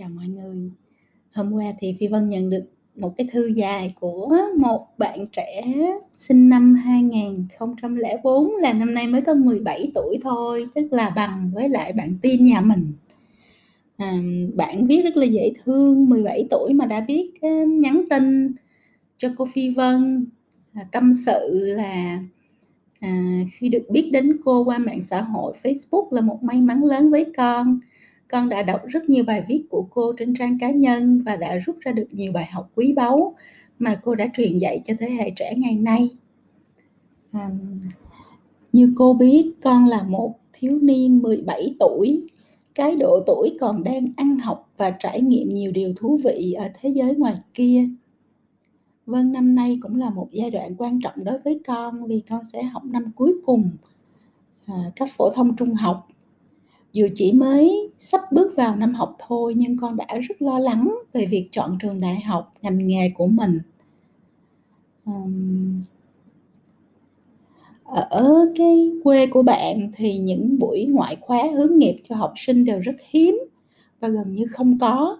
Chào mọi người. Hôm qua thì Phi Vân nhận được một cái thư dài của một bạn trẻ sinh năm 2004 là năm nay mới có 17 tuổi thôi, tức là bằng với lại bạn tin nhà mình. À, bạn viết rất là dễ thương, 17 tuổi mà đã biết à, nhắn tin cho cô Phi Vân à, tâm sự là à, khi được biết đến cô qua mạng xã hội Facebook là một may mắn lớn với con con đã đọc rất nhiều bài viết của cô trên trang cá nhân và đã rút ra được nhiều bài học quý báu mà cô đã truyền dạy cho thế hệ trẻ ngày nay. À, như cô biết, con là một thiếu niên 17 tuổi, cái độ tuổi còn đang ăn học và trải nghiệm nhiều điều thú vị ở thế giới ngoài kia. Vâng, năm nay cũng là một giai đoạn quan trọng đối với con vì con sẽ học năm cuối cùng à, cấp phổ thông trung học dù chỉ mới sắp bước vào năm học thôi, nhưng con đã rất lo lắng về việc chọn trường đại học ngành nghề của mình. Ở cái quê của bạn thì những buổi ngoại khóa hướng nghiệp cho học sinh đều rất hiếm và gần như không có.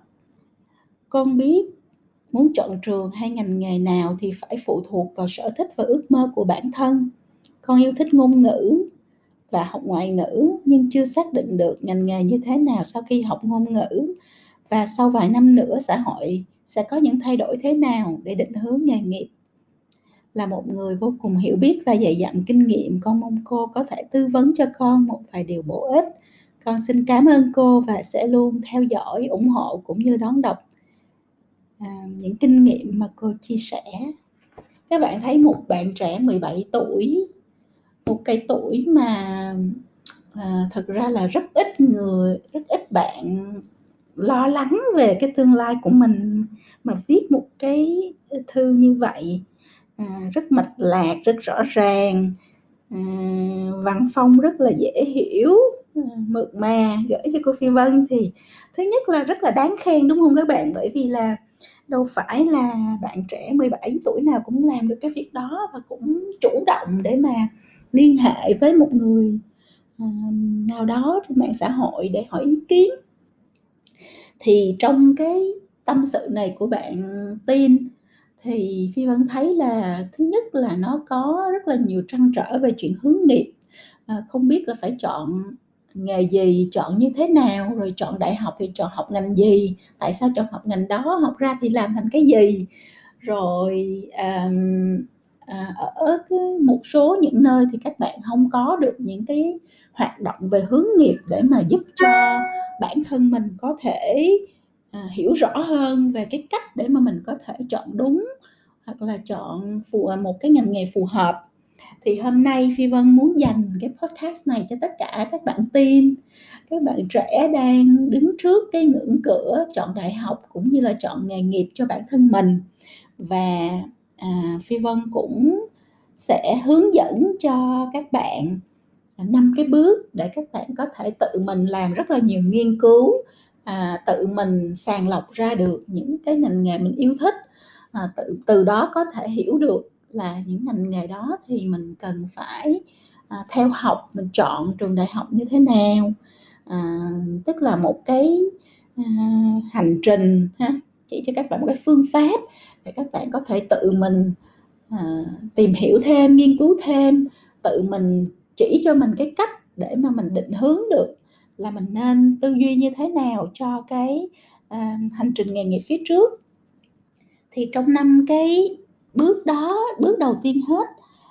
Con biết muốn chọn trường hay ngành nghề nào thì phải phụ thuộc vào sở thích và ước mơ của bản thân. Con yêu thích ngôn ngữ và học ngoại ngữ nhưng chưa xác định được ngành nghề như thế nào sau khi học ngôn ngữ. Và sau vài năm nữa xã hội sẽ có những thay đổi thế nào để định hướng nghề nghiệp? Là một người vô cùng hiểu biết và dày dặn kinh nghiệm con mong cô có thể tư vấn cho con một vài điều bổ ích. Con xin cảm ơn cô và sẽ luôn theo dõi ủng hộ cũng như đón đọc à, những kinh nghiệm mà cô chia sẻ. Các bạn thấy một bạn trẻ 17 tuổi một cái tuổi mà à, thật ra là rất ít người rất ít bạn lo lắng về cái tương lai của mình mà viết một cái thư như vậy. À, rất mạch lạc rất rõ ràng. À, văn phong rất là dễ hiểu à, mượt mà. Gửi cho cô phi vân thì thứ nhất là rất là đáng khen đúng không các bạn? Bởi vì là đâu phải là bạn trẻ 17 tuổi nào cũng làm được cái việc đó và cũng chủ động để mà liên hệ với một người nào đó trên mạng xã hội để hỏi ý kiến. Thì trong cái tâm sự này của bạn tin thì phi vân thấy là thứ nhất là nó có rất là nhiều trăn trở về chuyện hướng nghiệp. À, không biết là phải chọn nghề gì chọn như thế nào rồi chọn đại học thì chọn học ngành gì tại sao chọn học ngành đó học ra thì làm thành cái gì. Rồi um, à, ở một số những nơi thì các bạn không có được những cái hoạt động về hướng nghiệp để mà giúp cho bản thân mình có thể à, hiểu rõ hơn về cái cách để mà mình có thể chọn đúng hoặc là chọn phù một cái ngành nghề phù hợp thì hôm nay phi vân muốn dành cái podcast này cho tất cả các bạn tin các bạn trẻ đang đứng trước cái ngưỡng cửa chọn đại học cũng như là chọn nghề nghiệp cho bản thân mình. Và à, phi vân cũng sẽ hướng dẫn cho các bạn năm cái bước để các bạn có thể tự mình làm rất là nhiều nghiên cứu à, tự mình sàng lọc ra được những cái ngành nghề mình yêu thích. À, tự từ đó có thể hiểu được là những ngành nghề đó thì mình cần phải à, theo học mình chọn trường đại học như thế nào. À, tức là một cái à, hành trình ha chỉ cho các bạn một cái phương pháp để các bạn có thể tự mình à, tìm hiểu thêm nghiên cứu thêm tự mình chỉ cho mình cái cách để mà mình định hướng được là mình nên tư duy như thế nào cho cái à, hành trình nghề nghiệp phía trước. Thì trong năm cái bước đó, bước đầu tiên hết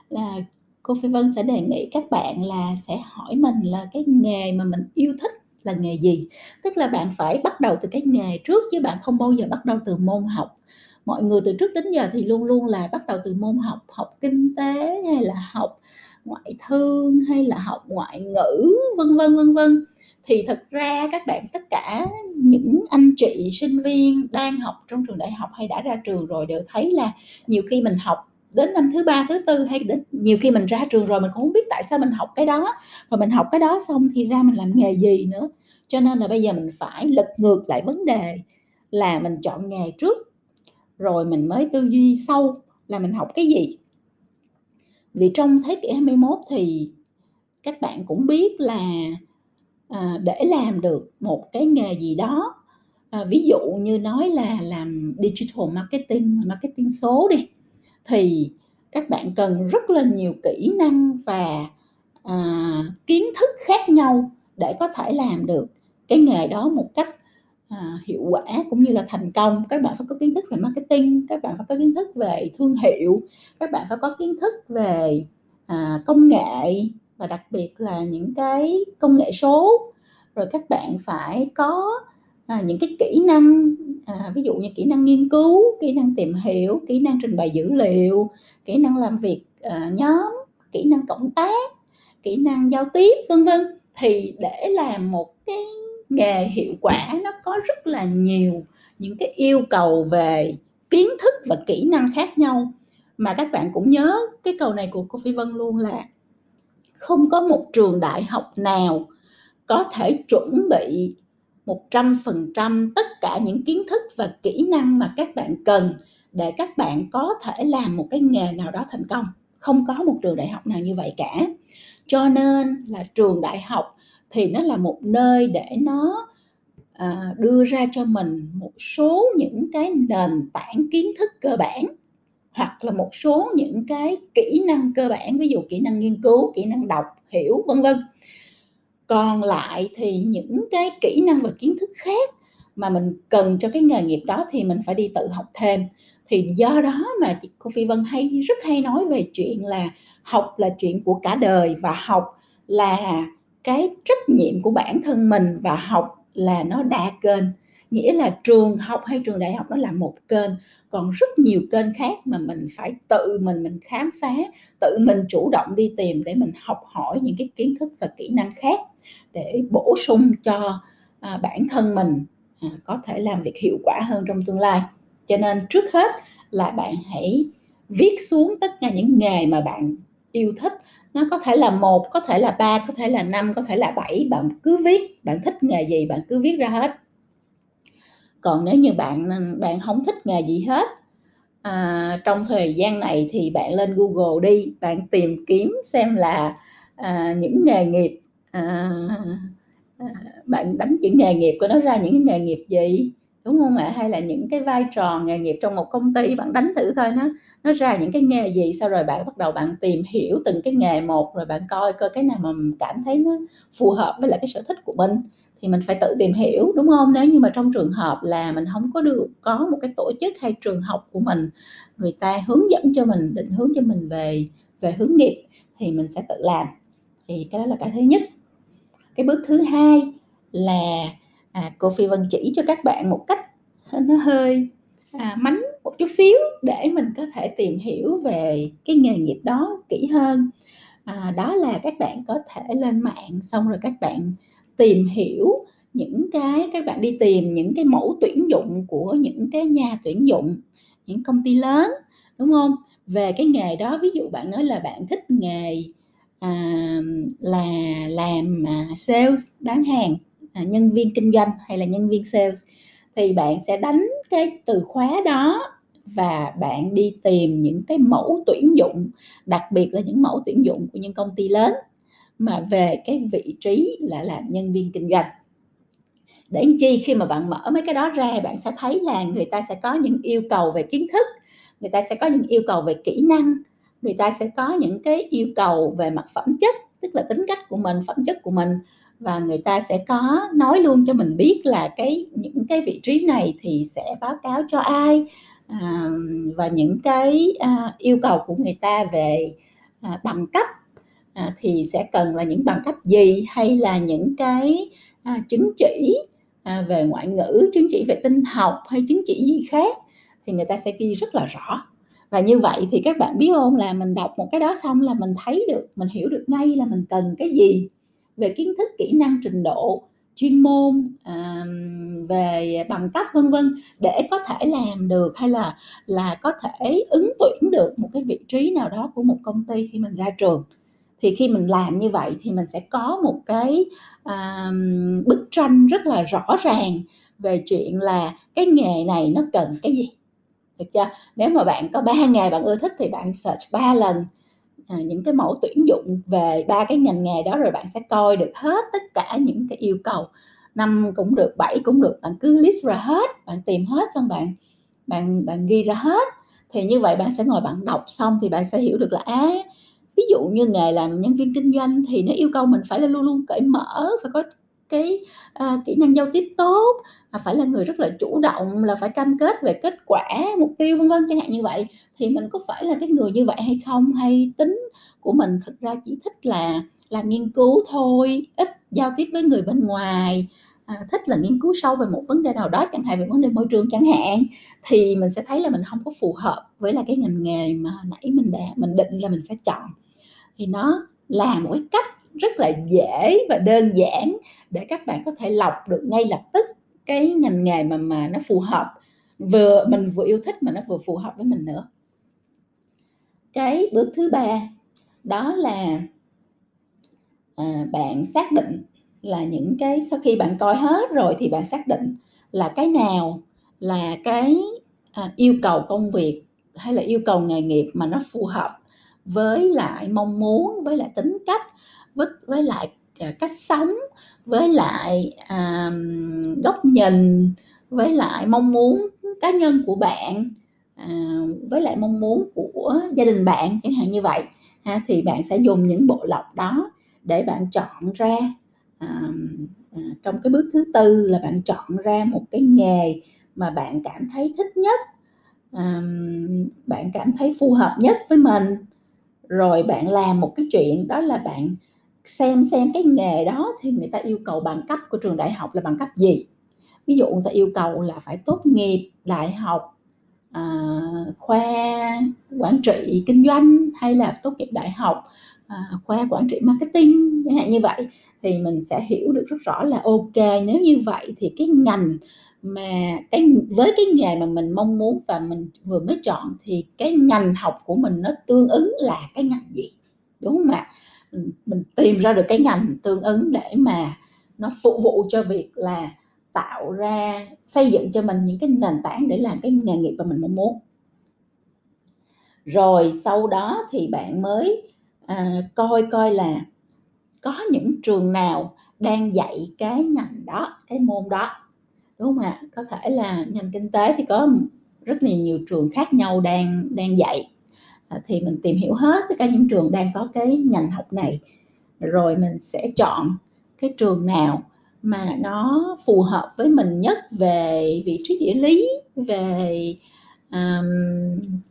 là cô phi vân sẽ đề nghị các bạn là sẽ hỏi mình là cái nghề mà mình yêu thích là nghề gì. Tức là bạn phải bắt đầu từ cái nghề trước chứ bạn không bao giờ bắt đầu từ môn học. Mọi người từ trước đến giờ thì luôn luôn là bắt đầu từ môn học học kinh tế hay là học ngoại thương hay là học ngoại ngữ, vân vân vân vân thì thật ra các bạn, tất cả những anh chị, sinh viên đang học trong trường đại học hay đã ra trường rồi đều thấy là nhiều khi mình học đến năm thứ ba, thứ tư hay đến, nhiều khi mình ra trường rồi mình cũng không biết tại sao mình học cái đó. Và mình học cái đó xong thì ra mình làm nghề gì nữa. Cho nên là bây giờ mình phải lật ngược lại vấn đề là mình chọn nghề trước, rồi mình mới tư duy sâu là mình học cái gì. Vì trong thế kỷ 21 thì các bạn cũng biết là à, để làm được một cái nghề gì đó. À, ví dụ như nói là làm digital marketing marketing số đi thì các bạn cần rất là nhiều kỹ năng và à, kiến thức khác nhau để có thể làm được cái nghề đó một cách à, hiệu quả cũng như là thành công. Các bạn phải có kiến thức về marketing các bạn phải có kiến thức về thương hiệu các bạn phải có kiến thức về à, công nghệ và đặc biệt là những cái công nghệ số. Rồi các bạn phải có à, những cái kỹ năng à, ví dụ như kỹ năng nghiên cứu kỹ năng tìm hiểu kỹ năng trình bày dữ liệu kỹ năng làm việc à, nhóm kỹ năng cộng tác kỹ năng giao tiếp vân vân. Thì để làm một cái nghề hiệu quả nó có rất là nhiều những cái yêu cầu về kiến thức và kỹ năng khác nhau. Mà các bạn cũng nhớ cái câu này của cô Phi Vân luôn là không có một trường đại học nào có thể chuẩn bị 100% tất cả những kiến thức và kỹ năng mà các bạn cần để các bạn có thể làm một cái nghề nào đó thành công. Không có một trường đại học nào như vậy cả. Cho nên là trường đại học thì nó là một nơi để nó à, đưa ra cho mình một số những cái nền tảng kiến thức cơ bản hoặc là một số những cái kỹ năng cơ bản, ví dụ kỹ năng nghiên cứu, kỹ năng đọc, hiểu, vân vân. Còn lại thì những cái kỹ năng và kiến thức khác mà mình cần cho cái nghề nghiệp đó thì mình phải đi tự học thêm. Thì do đó mà chị cô Phi Vân hay, rất hay nói về chuyện là học là chuyện của cả đời và học là cái trách nhiệm của bản thân mình và học là nó đa kênh nghĩa là trường học hay trường đại học nó là một kênh còn rất nhiều kênh khác mà mình phải tự mình mình khám phá tự mình chủ động đi tìm để mình học hỏi những cái kiến thức và kỹ năng khác để bổ sung cho à, bản thân mình à, có thể làm việc hiệu quả hơn trong tương lai. Cho nên trước hết là bạn hãy viết xuống tất cả những nghề mà bạn yêu thích. Nó có thể là một có thể là ba có thể là năm có thể là bảy bạn cứ viết. Bạn thích nghề gì bạn cứ viết ra hết còn nếu như bạn bạn không thích nghề gì hết à, trong thời gian này thì bạn lên Google đi bạn tìm kiếm xem là à, những nghề nghiệp à, à, bạn đánh chữ nghề nghiệp của nó ra những cái nghề nghiệp gì đúng không ạ? Hay là những cái vai trò nghề nghiệp trong một công ty bạn đánh thử coi nó nó ra những cái nghề gì sau rồi bạn bắt đầu bạn tìm hiểu từng cái nghề một rồi bạn coi coi cái nào mà mình cảm thấy nó phù hợp với lại cái sở thích của mình thì mình phải tự tìm hiểu đúng không? Nếu như mà trong trường hợp là mình không có được có một cái tổ chức hay trường học của mình người ta hướng dẫn cho mình định hướng cho mình về về hướng nghiệp thì mình sẽ tự làm. Thì cái đó là cái thứ nhất. Cái bước thứ hai là à, cô phi vân chỉ cho các bạn một cách nó hơi à, mánh một chút xíu để mình có thể tìm hiểu về cái nghề nghiệp đó kỹ hơn. À, đó là các bạn có thể lên mạng xong rồi các bạn tìm hiểu những cái các bạn đi tìm những cái mẫu tuyển dụng của những cái nhà tuyển dụng những công ty lớn đúng không? Về cái nghề đó ví dụ bạn nói là bạn thích nghề à, là làm à, sales bán hàng à, nhân viên kinh doanh hay là nhân viên sales thì bạn sẽ đánh cái từ khóa đó và bạn đi tìm những cái mẫu tuyển dụng đặc biệt là những mẫu tuyển dụng của những công ty lớn mà về cái vị trí là làm nhân viên kinh doanh. Để chi? Khi mà bạn mở mấy cái đó ra bạn sẽ thấy là người ta sẽ có những yêu cầu về kiến thức người ta sẽ có những yêu cầu về kỹ năng người ta sẽ có những cái yêu cầu về mặt phẩm chất tức là tính cách của mình phẩm chất của mình. Và người ta sẽ có nói luôn cho mình biết là cái những cái vị trí này thì sẽ báo cáo cho ai à, và những cái à, yêu cầu của người ta về à, bằng cấp à, thì sẽ cần là những bằng cấp gì hay là những cái à, chứng chỉ à, về ngoại ngữ chứng chỉ về tinh học hay chứng chỉ gì khác thì người ta sẽ ghi rất là rõ. Và như vậy thì các bạn biết không? Là mình đọc một cái đó xong là mình thấy được mình hiểu được ngay là mình cần cái gì về kiến thức kỹ năng trình độ chuyên môn à, về bằng cấp vân vân để có thể làm được hay là là có thể ứng tuyển được một cái vị trí nào đó của một công ty khi mình ra trường thì khi mình làm như vậy thì mình sẽ có một cái à, bức tranh rất là rõ ràng về chuyện là cái nghề này nó cần cái gì. Được chưa? Nếu mà bạn có ba nghề bạn ưa thích thì bạn search ba lần à, những cái mẫu tuyển dụng về ba cái ngành nghề đó rồi bạn sẽ coi được hết tất cả những cái yêu cầu. Năm cũng được bảy cũng được bạn cứ list ra hết bạn tìm hết xong bạn bạn bạn ghi ra hết. Thì như vậy bạn sẽ ngồi bạn đọc xong thì bạn sẽ hiểu được là á à, ví dụ như nghề làm nhân viên kinh doanh thì nó yêu cầu mình phải là luôn luôn cởi mở phải có cái à, kỹ năng giao tiếp tốt à, phải là người rất là chủ động là phải cam kết về kết quả mục tiêu vân vân chẳng hạn như vậy. Thì mình có phải là cái người như vậy hay không? Hay tính của mình thực ra chỉ thích là làm nghiên cứu thôi ít giao tiếp với người bên ngoài à, thích là nghiên cứu sâu về một vấn đề nào đó chẳng hạn về vấn đề môi trường chẳng hạn thì mình sẽ thấy là mình không có phù hợp với là cái ngành nghề mà nãy mình đã mình định là mình sẽ chọn thì nó là một cái cách rất là dễ và đơn giản để các bạn có thể lọc được ngay lập tức cái ngành nghề mà mà nó phù hợp vừa mình vừa yêu thích mà nó vừa phù hợp với mình nữa. Cái bước thứ ba đó là à, bạn xác định là những cái sau khi bạn coi hết rồi thì bạn xác định là cái nào là cái à, yêu cầu công việc hay là yêu cầu nghề nghiệp mà nó phù hợp với lại mong muốn với lại tính cách với với lại à, cách sống với lại à, góc nhìn với lại mong muốn cá nhân của bạn à, với lại mong muốn của gia đình bạn chẳng hạn như vậy ha, thì bạn sẽ dùng những bộ lọc đó để bạn chọn ra à, à, trong cái bước thứ tư là bạn chọn ra một cái nghề mà bạn cảm thấy thích nhất à, bạn cảm thấy phù hợp nhất với mình rồi bạn làm một cái chuyện đó là bạn xem xem cái nghề đó thì người ta yêu cầu bằng cấp của trường đại học là bằng cấp gì? Ví dụ người ta yêu cầu là phải tốt nghiệp đại học à, khoa quản trị kinh doanh hay là tốt nghiệp đại học à, khoa quản trị marketing chẳng hạn như vậy. Thì mình sẽ hiểu được rất rõ là ok nếu như vậy thì cái ngành mà cái với cái nghề mà mình mong muốn và mình vừa mới chọn thì cái ngành học của mình nó tương ứng là cái ngành gì? Đúng không ạ? Mình tìm ra được cái ngành tương ứng để mà nó phục vụ cho việc là tạo ra xây dựng cho mình những cái nền tảng để làm cái nghề nghiệp mà mình mong muốn. Rồi sau đó thì bạn mới à, coi coi là có những trường nào đang dạy cái ngành đó cái môn đó đúng không ạ? Có thể là ngành kinh tế thì có rất là nhiều trường khác nhau đang đang dạy. À, thì mình tìm hiểu hết tất cả những trường đang có cái ngành học này. Rồi mình sẽ chọn cái trường nào mà nó phù hợp với mình nhất về vị trí địa lý về um,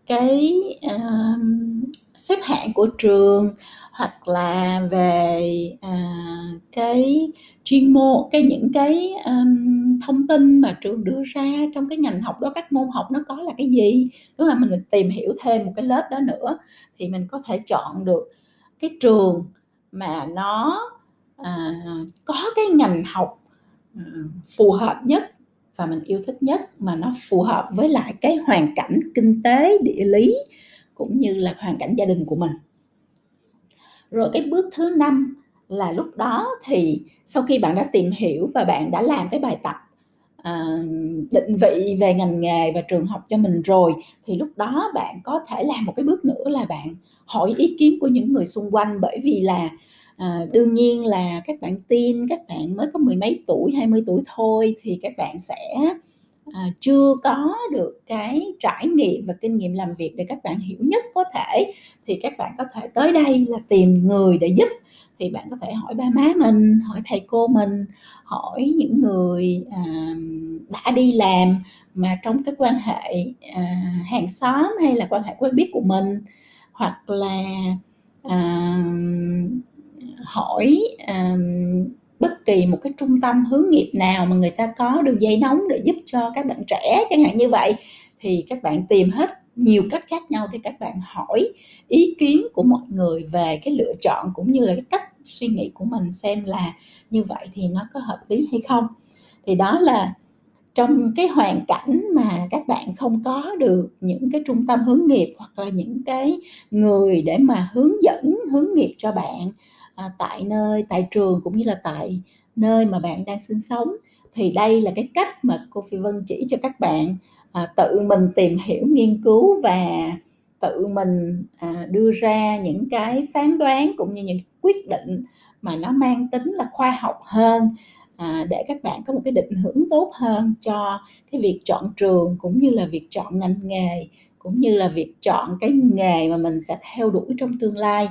cái um, xếp hạng của trường hoặc là về uh, cái chuyên môn cái những cái um, thông tin mà trường đưa ra trong cái ngành học đó các môn học nó có là cái gì? Nếu mà mình tìm hiểu thêm một cái lớp đó nữa thì mình có thể chọn được cái trường mà nó à, có cái ngành học phù hợp nhất và mình yêu thích nhất mà nó phù hợp với lại cái hoàn cảnh kinh tế địa lý cũng như là hoàn cảnh gia đình của mình rồi cái bước thứ năm là lúc đó thì sau khi bạn đã tìm hiểu và bạn đã làm cái bài tập à, định vị về ngành nghề và trường học cho mình rồi thì lúc đó bạn có thể làm một cái bước nữa là bạn hỏi ý kiến của những người xung quanh. Bởi vì là à, đương nhiên là các bạn tin các bạn mới có mười mấy tuổi 20 tuổi thôi thì các bạn sẽ à, chưa có được cái trải nghiệm và kinh nghiệm làm việc để các bạn hiểu nhất có thể thì các bạn có thể tới đây là tìm người để giúp. Thì bạn có thể hỏi ba má mình hỏi thầy cô mình hỏi những người à, đã đi làm mà trong cái quan hệ à, hàng xóm hay là quan hệ quen biết của mình hoặc là à, hỏi à, bất kỳ một cái trung tâm hướng nghiệp nào mà người ta có đường dây nóng để giúp cho các bạn trẻ chẳng hạn như vậy, thì các bạn tìm hết nhiều cách khác nhau để các bạn hỏi ý kiến của mọi người về cái lựa chọn cũng như là cái cách suy nghĩ của mình xem là như vậy thì nó có hợp lý hay không. Thì đó là trong cái hoàn cảnh mà các bạn không có được những cái trung tâm hướng nghiệp hoặc là những cái người để mà hướng dẫn, hướng nghiệp cho bạn à, tại nơi tại trường cũng như là tại nơi mà bạn đang sinh sống. Thì đây là cái cách mà cô Phi Vân chỉ cho các bạn à, tự mình tìm hiểu nghiên cứu và tự mình à, đưa ra những cái phán đoán cũng như những quyết định mà nó mang tính là khoa học hơn à, để các bạn có một cái định hướng tốt hơn cho cái việc chọn trường cũng như là việc chọn ngành nghề cũng như là việc chọn cái nghề mà mình sẽ theo đuổi trong tương lai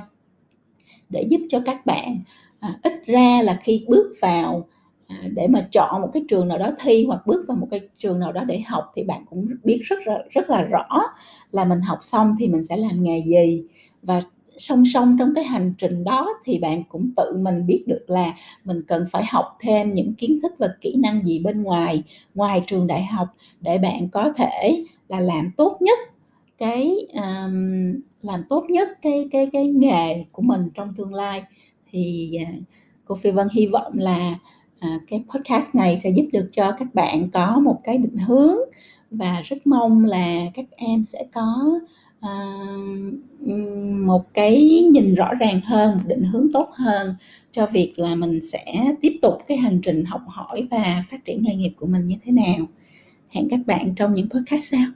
để giúp cho các bạn à, ít ra là khi bước vào à, để mà chọn một cái trường nào đó thi hoặc bước vào một cái trường nào đó để học thì bạn cũng biết rất là rất là rõ là mình học xong thì mình sẽ làm nghề gì. Và song song trong cái hành trình đó thì bạn cũng tự mình biết được là mình cần phải học thêm những kiến thức và kỹ năng gì bên ngoài ngoài trường đại học để bạn có thể là làm tốt nhất cái um, làm tốt nhất cái cái cái nghề của mình trong tương lai. Thì uh, cô Phi Vân hy vọng là uh, cái podcast này sẽ giúp được cho các bạn có một cái định hướng và rất mong là các em sẽ có uh, một cái nhìn rõ ràng hơn một định hướng tốt hơn cho việc là mình sẽ tiếp tục cái hành trình học hỏi và phát triển nghề nghiệp của mình như thế nào. Hẹn các bạn trong những podcast sau.